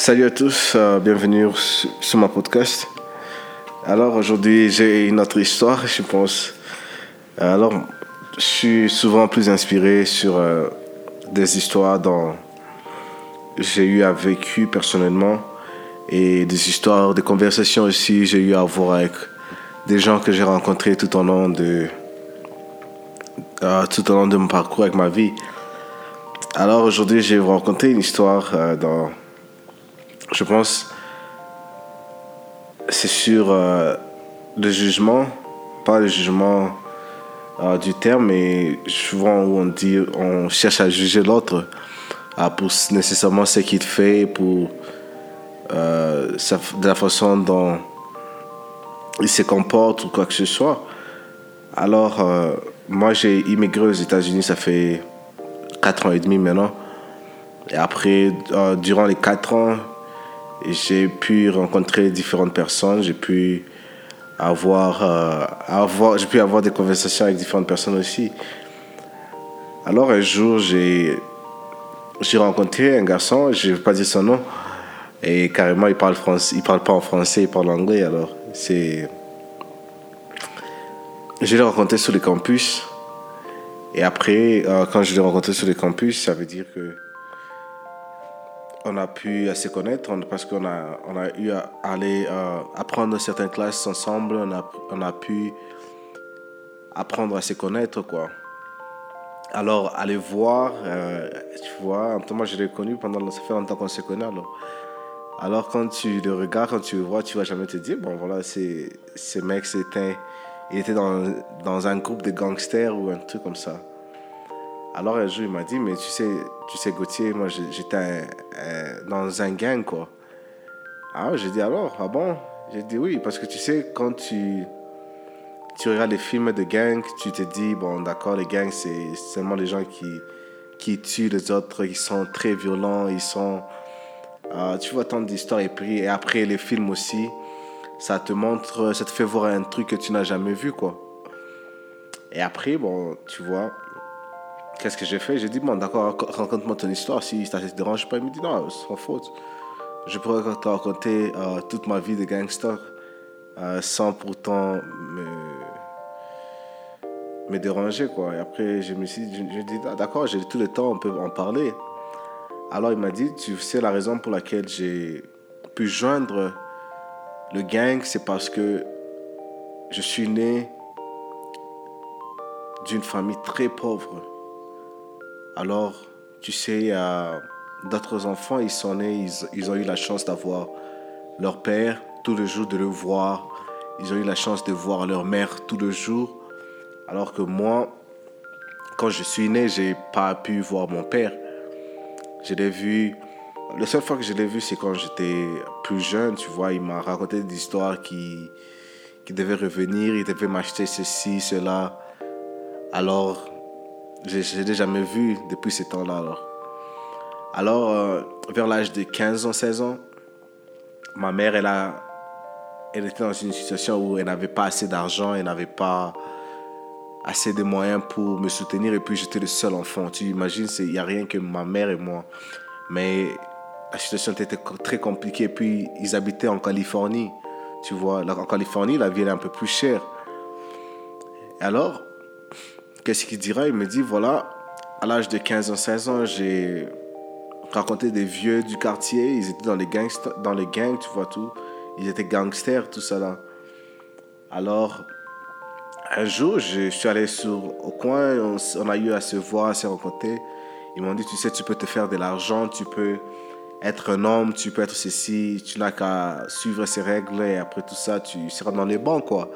Salut à tous, euh, bienvenue sur mon podcast. Alors aujourd'hui j'ai une autre histoire, je pense. Alors je suis souvent plus inspiré sur euh, des histoires dont j'ai eu à vécu personnellement et des histoires, des conversations aussi j'ai eu à avoir avec des gens que j'ai rencontrés tout au long de euh, tout au long de mon parcours avec ma vie. Alors aujourd'hui vous raconter une histoire dans je pense, c'est sur euh, le jugement, pas le jugement euh, du terme, mais souvent où on dit, on cherche à juger l'autre pour nécessairement ce qu'il fait, pour euh, de la façon dont il se comporte ou quoi que ce soit. Alors, moi, j'ai immigré aux États-Unis, ça fait 4 ans et demi maintenant. Et après, durant les 4 ans, j'ai pu rencontrer différentes personnes, j'ai pu avoir, euh, avoir, j'ai pu avoir des conversations avec différentes personnes aussi. Alors un jour, j'ai, j'ai rencontré un garçon, je ne vais pas dire son nom, et carrément il parle parle pas en français, il parle anglais. Alors c'est, je l'ai rencontré sur le campus, et après, euh, quand je l'ai rencontré sur le campus, ça veut dire que on a pu se connaître parce qu'on a, on a eu à aller euh, apprendre certaines classes ensemble, on a, on a pu apprendre à se connaître, quoi. Alors, aller voir, euh, tu vois, moi je l'ai connu pendant, ça fait longtemps qu'on se connaît, alors. Alors, quand tu le regardes, quand tu le vois, tu vas jamais te dire, bon, voilà, c'est, ce mec, c'était, dans, dans un groupe de gangsters ou un truc comme ça. Alors un jour, il m'a dit, mais tu sais, tu sais Gauthier, moi j'étais dans un gang, quoi. Ah, j'ai dit alors, ah bon? J'ai dit oui, parce que tu sais, quand tu, tu regardes les films de gang, tu te dis, bon d'accord, les gangs, c'est seulement les gens qui, qui tuent les autres, ils sont très violents, ils sont... Ah, tu vois tant d'histoires et puis et après les films aussi, ça te montre, ça te fait voir un truc que tu n'as jamais vu, quoi. Et après, bon, tu vois, Qu'est-ce que j'ai fait? J'ai dit, bon, d'accord, raconte-moi ton histoire. Si ça te dérange pas, il me dit, non, c'est pas faute. Je pourrais te raconter euh, toute ma vie de gangster euh, sans pourtant me, me déranger, quoi. Et après, je me suis dit, dit ah, d'accord, j'ai tout le temps, on peut en parler. Alors, il m'a dit, tu sais la raison pour laquelle j'ai pu joindre le gang, c'est parce que je suis né d'une famille très pauvre. Alors, tu sais, d'autres enfants, ils sont nés, ils, ont eu la chance d'avoir leur père tout le jour, de le voir. Ils ont eu la chance de voir leur mère tout le jour. Alors que moi, quand je suis né, j'ai pas pu voir mon père. Je l'ai vu. La seule fois que je l'ai vu, c'est quand j'étais plus jeune, tu vois. Il m'a raconté des histoires qui, qui devaient revenir, il devait m'acheter ceci, cela. Alors, je l'ai jamais vu depuis ce temps-là. Alors, alors euh, vers l'âge de 15 ans, 16 ans, ma mère, elle, a, elle était dans une situation où elle n'avait pas assez d'argent, elle n'avait pas assez de moyens pour me soutenir. Et puis j'étais le seul enfant. Tu imagines, il n'y a rien que ma mère et moi. Mais la situation était très compliquée. Et puis ils habitaient en Californie. Tu vois, en Californie, la vie est un peu plus chère. alors, qu'est-ce qu'il dira? Il me dit voilà, à l'âge de 15 ans, 16 ans, j'ai rencontré des vieux du quartier. Ils étaient dans les, dans les gangs, tu vois tout. Ils étaient gangsters, tout ça là. Alors, un jour, je suis allé sur, au coin, on, a eu à se voir, à se rencontrer. Ils m'ont dit, tu sais, tu peux te faire de l'argent, tu peux être un homme, tu peux être ceci, tu n'as qu'à suivre ces règles et après tout ça, tu seras dans les bancs, quoi.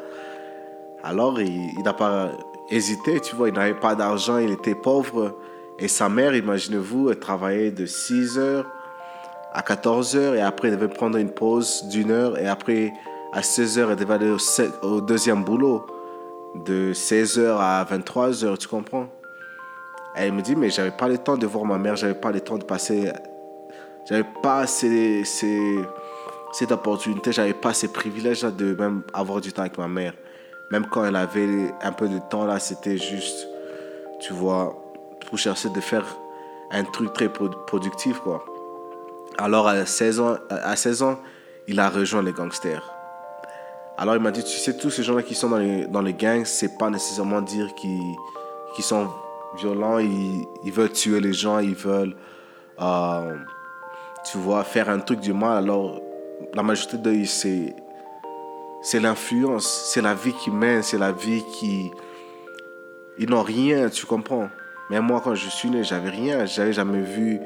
Alors, il n'a pas hésité, tu vois, il n'avait pas d'argent, il était pauvre. Et sa mère, imaginez-vous, elle travaillait de 6 heures à 14 heures et après elle devait prendre une pause d'une heure et après à 16 heures elle devait aller au, deuxième boulot de 16 heures à 23 heures, tu comprends? Elle me dit mais j'avais pas le temps de voir ma mère, j'avais pas le temps de passer, j'avais pas ces, ces, cette opportunité, j'avais pas ces privilèges de même avoir du temps avec ma mère. Même quand elle avait un peu de temps là, c'était juste, tu vois, pour chercher de faire un truc très productif, quoi. Alors à 16 ans, à 16 ans, il a rejoint les gangsters. Alors il m'a dit, tu sais, tous ces gens-là qui sont dans les, dans les gangs, c'est pas nécessairement dire qu'ils sont violents, ils, ils, veulent tuer les gens, ils veulent, euh, tu vois, faire un truc du mal. Alors la majorité d'eux, c'est c'est l'influence, c'est la vie qui mène, c'est la vie qui... Ils n'ont rien, tu comprends. Mais moi, quand je suis né, j'avais rien. J'avais jamais vu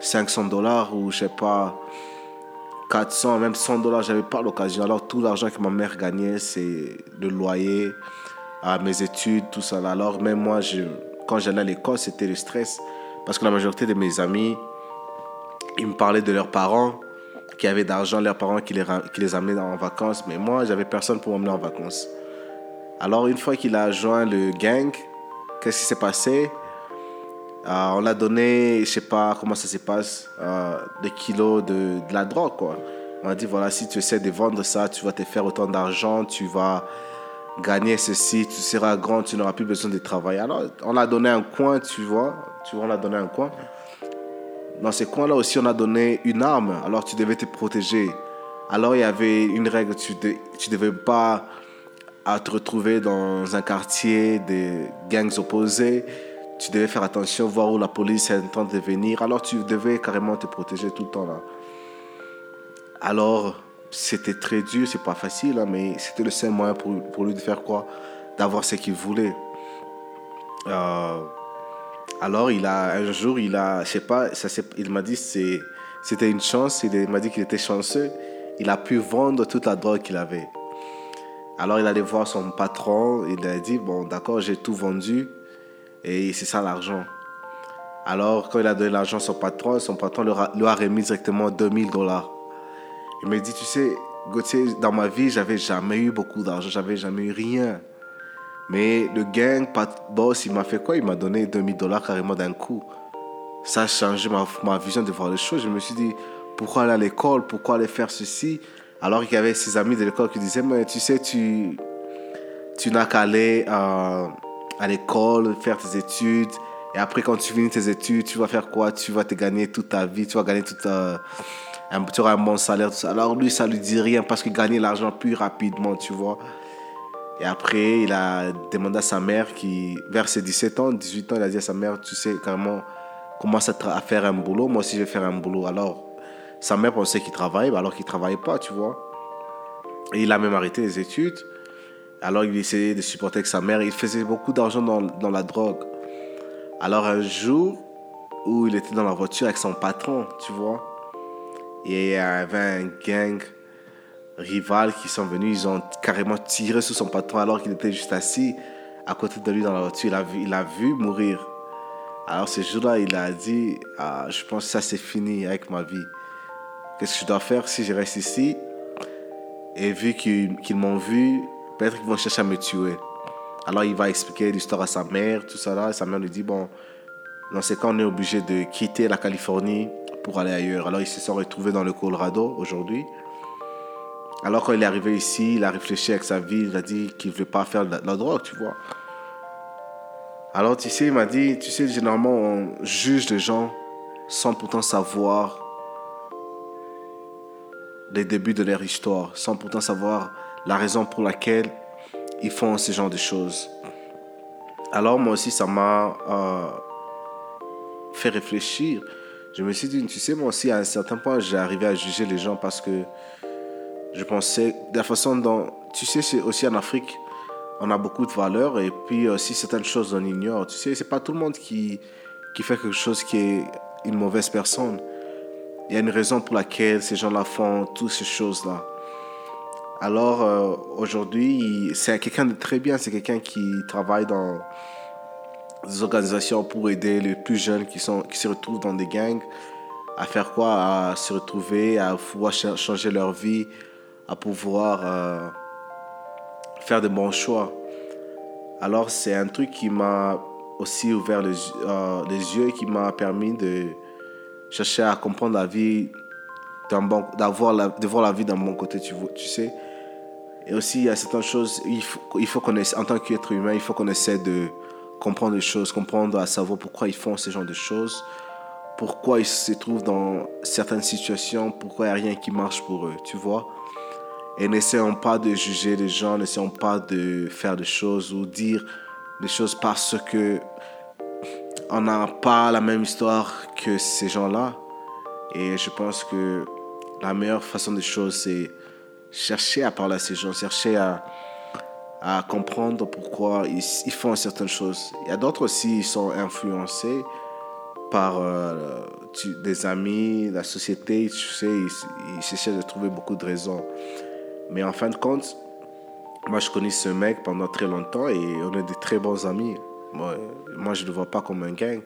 500 dollars ou je sais pas, 400, même 100 dollars, j'avais pas l'occasion. Alors tout l'argent que ma mère gagnait, c'est le loyer, à mes études, tout ça. Alors même moi, je, quand j'allais à l'école, c'était le stress. Parce que la majorité de mes amis, ils me parlaient de leurs parents qui avaient d'argent, leurs parents qui les, qui les amenaient en vacances. Mais moi, j'avais personne pour m'emmener en vacances. Alors une fois qu'il a joint le gang, qu'est-ce qui s'est passé? Euh, on a donné, je sais pas comment ça se passe, euh, des kilos de, de, la drogue, quoi. On a dit, voilà, si tu essaies de vendre ça, tu vas te faire autant d'argent, tu vas gagner ceci, tu seras grand, tu n'auras plus besoin de travailler. Alors, on a donné un coin, tu vois, tu vois, on a donné un coin. Dans ce coin-là aussi, on a donné une arme, alors tu devais te protéger. Alors, il y avait une règle, tu ne devais pas te retrouver dans un quartier de gangs opposés tu devais faire attention, voir où la police est en train de venir. Alors tu devais carrément te protéger tout le temps là. Alors c'était très dur, c'est pas facile, hein, mais c'était le seul moyen pour, pour, lui de faire quoi? D'avoir ce qu'il voulait. Euh, alors il a un jour, il a, je sais pas, ça, il m'a dit c'est, c'était une chance. Il m'a dit qu'il était chanceux. Il a pu vendre toute la drogue qu'il avait. Alors il allait voir son patron. Il a dit bon d'accord, j'ai tout vendu et c'est ça l'argent. Alors, quand il a donné l'argent à son patron, son patron lui a, remis directement 2000 dollars. Il m'a dit, tu sais, Gauthier, dans ma vie, j'avais jamais eu beaucoup d'argent, j'avais jamais eu rien. Mais le gang, boss, il m'a fait quoi? Il m'a donné 2000 dollars carrément d'un coup. Ça a changé ma, ma, vision de voir les choses. Je me suis dit, pourquoi aller à l'école? Pourquoi aller faire ceci? Alors qu'il y avait ses amis de l'école qui disaient, mais tu sais, tu, tu n'as qu'à aller... Euh, à l'école, faire tes études. Et après, quand tu finis tes études, tu vas faire quoi? Tu vas te gagner toute ta vie, tu vas gagner toute un, tu auras un bon salaire, tout ça. Alors lui, ça lui dit rien parce qu'il gagnait l'argent plus rapidement, tu vois. Et après, il a demandé à sa mère qui, vers ses 17 ans, 18 ans, il a dit à sa mère, tu sais, carrément, commence à, à faire un boulot, moi aussi je vais faire un boulot. Alors, sa mère pensait qu'il travaillait, alors qu'il ne travaillait pas, tu vois. Et il a même arrêté les études. Alors il essayait de supporter avec sa mère. Il faisait beaucoup d'argent dans, dans, la drogue. Alors un jour où il était dans la voiture avec son patron, tu vois, et il y avait un gang rival qui sont venus, ils ont carrément tiré sur son patron alors qu'il était juste assis à côté de lui dans la voiture. Il a vu, il a vu mourir. Alors ce jour-là, il a dit, ah, je pense que ça c'est fini avec ma vie. Qu'est-ce que je dois faire si je reste ici? Et vu qu'ils m'ont vu, Peut-être qu'ils vont chercher à me tuer. Alors il va expliquer l'histoire à sa mère, tout ça là. Et sa mère lui dit, bon, dans ces cas, on est obligé de quitter la Californie pour aller ailleurs. Alors ils se sont retrouvés dans le Colorado aujourd'hui. Alors quand il est arrivé ici, il a réfléchi avec sa vie, il a dit qu'il ne voulait pas faire de la, drogue, tu vois. Alors tu sais, il m'a dit, tu sais, généralement on juge les gens sans pourtant savoir les débuts de leur histoire, sans pourtant savoir la raison pour laquelle ils font ce genre de choses. Alors moi aussi, ça m'a euh, fait réfléchir. Je me suis dit, tu sais, moi aussi, à un certain point, j'ai arrivé à juger les gens parce que je pensais, de la façon dont, tu sais, c'est aussi en Afrique, on a beaucoup de valeurs et puis aussi certaines choses on ignore. Tu sais, c'est pas tout le monde qui, qui fait quelque chose qui est une mauvaise personne. Il y a une raison pour laquelle ces gens-là font toutes ces choses-là. Alors euh, aujourd'hui, c'est quelqu'un de très bien, c'est quelqu'un qui travaille dans des organisations pour aider les plus jeunes qui, sont, qui se retrouvent dans des gangs à faire quoi? À se retrouver, à pouvoir changer leur vie, à pouvoir euh, faire de bons choix. Alors c'est un truc qui m'a aussi ouvert les, euh, yeux et qui m'a permis de chercher à comprendre la vie bon, la, de voir la vie d'un bon côté, tu, tu sais. Et aussi, il y a certaines choses, il faut, il faut qu'on en tant qu'être humain, il faut qu'on essaie de comprendre les choses, comprendre, à savoir pourquoi ils font ce genre de choses, pourquoi ils se trouvent dans certaines situations, pourquoi il n'y a rien qui marche pour eux, tu vois. Et n'essayons pas de juger les gens, n'essayons pas de faire des choses ou dire des choses parce que on n'a pas la même histoire que ces gens-là. Et je pense que la meilleure façon des choses, c'est chercher à parler à ces gens, chercher à, à comprendre pourquoi ils, font certaines choses. Il y a d'autres aussi, ils sont influencés par euh, des amis, la société, tu sais, ils, ils essaient de trouver beaucoup de raisons. Mais en fin de compte, moi je connais ce mec pendant très longtemps et on est des très bons amis. Moi, moi je ne le vois pas comme un gang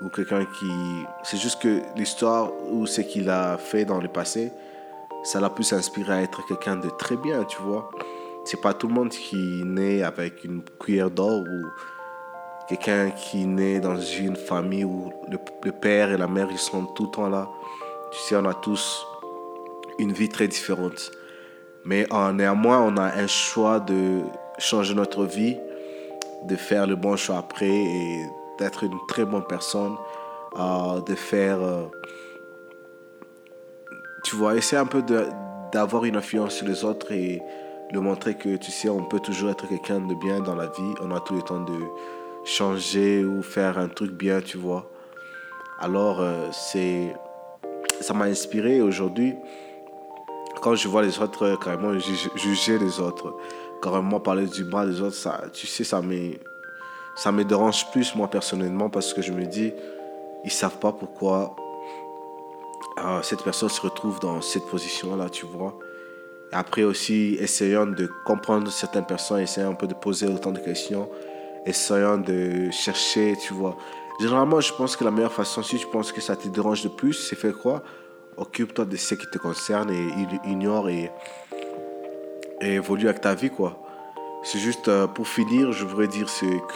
ou quelqu'un qui... C'est juste que l'histoire ou ce qu'il a fait dans le passé, ça l'a plus inspiré à être quelqu'un de très bien, tu vois. C'est pas tout le monde qui naît avec une cuillère d'or ou quelqu'un qui naît dans une famille où le, père et la mère ils sont tout le temps là. Tu sais, on a tous une vie très différente. Mais néanmoins, on a un choix de changer notre vie, de faire le bon choix après et d'être une très bonne personne, euh, de faire... Euh, tu vois, essayer un peu d'avoir une influence sur les autres et de montrer que, tu sais, on peut toujours être quelqu'un de bien dans la vie. On a tout le temps de changer ou faire un truc bien, tu vois. Alors, euh, c'est... Ça m'a inspiré aujourd'hui. Quand je vois les autres, carrément, juger les autres, carrément parler du mal des autres, ça, tu sais, ça me, ça me dérange plus, moi, personnellement, parce que je me dis, ils savent pas pourquoi euh, cette personne se retrouve dans cette position-là, tu vois. Et après aussi, essayons de comprendre certaines personnes, essayons un peu de poser autant de questions, essayons de chercher, tu vois. Généralement, je pense que la meilleure façon, si tu penses que ça te dérange de plus, c'est faire quoi? Occupe-toi de ce qui te concerne et ignore et, évolue avec ta vie, quoi. C'est juste euh, pour finir, je voudrais dire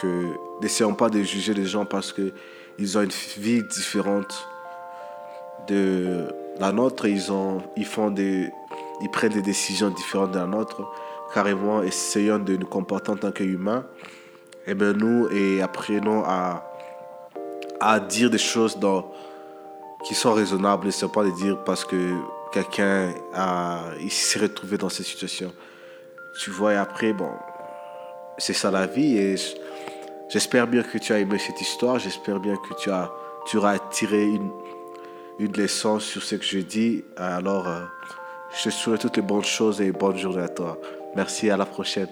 que n'essayons pas de juger les gens parce qu'ils ont une vie différente de la nôtre, ils, ont, ils, font des, ils prennent des décisions différentes de la nôtre. Carrément, essayons de nous comporter en tant qu'humains. Et eh bien nous, et apprenons à, à dire des choses dans, qui sont raisonnables. Et pas de dire parce que quelqu'un s'est retrouvé dans cette situation. Tu vois, et après, bon, c'est ça la vie. Et j'espère bien que tu as aimé cette histoire. J'espère bien que tu, as, tu auras tiré une, une leçon sur ce que je dis. Alors, euh, je te souhaite toutes les bonnes choses et bonne journée à toi. Merci, à la prochaine.